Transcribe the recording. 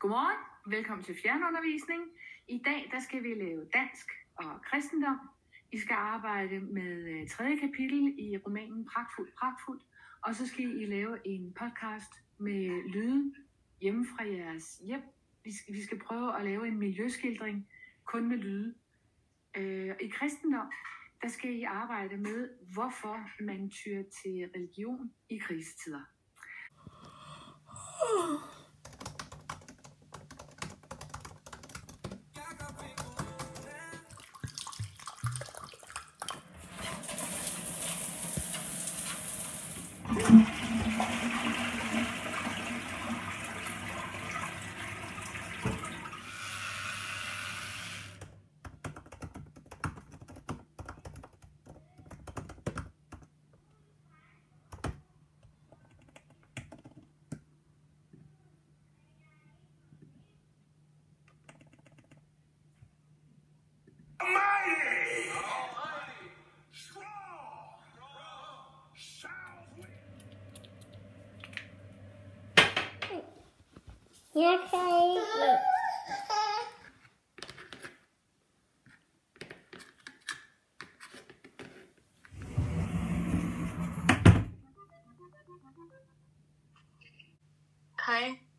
Godmorgen, velkommen til fjernundervisning. I dag der skal vi lave dansk og kristendom. I skal arbejde med øh, tredje kapitel i romanen Pragtfuldt, Pragtfuldt. Og så skal I lave en podcast med lyde hjemme fra jeres hjem. Vi skal, vi skal prøve at lave en miljøskildring kun med lyde. Øh, I kristendom, der skal I arbejde med, hvorfor man tyr til religion i krisetider. Oh. 你要开一开。